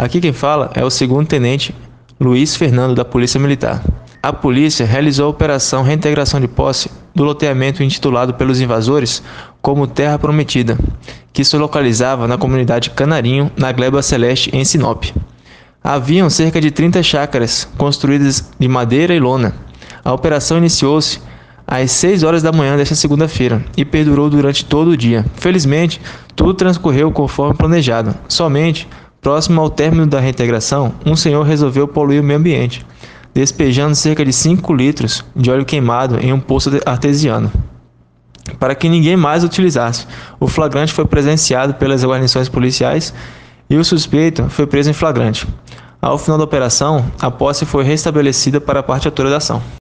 Aqui quem fala é o segundo tenente Luiz Fernando da Polícia Militar. A polícia realizou a operação reintegração de posse do loteamento intitulado pelos invasores como Terra Prometida, que se localizava na comunidade Canarinho, na Gleba Celeste, em Sinop. Haviam cerca de 30 chácaras construídas de madeira e lona. A operação iniciou-se às 6 horas da manhã desta segunda-feira e perdurou durante todo o dia. Felizmente, tudo transcorreu conforme planejado. Somente, próximo ao término da reintegração, um senhor resolveu poluir o meio ambiente, despejando cerca de 5 litros de óleo queimado em um poço artesiano. Para que ninguém mais utilizasse, o flagrante foi presenciado pelas guarnições policiais e o suspeito foi preso em flagrante. Ao final da operação, a posse foi restabelecida para a parte autora da ação.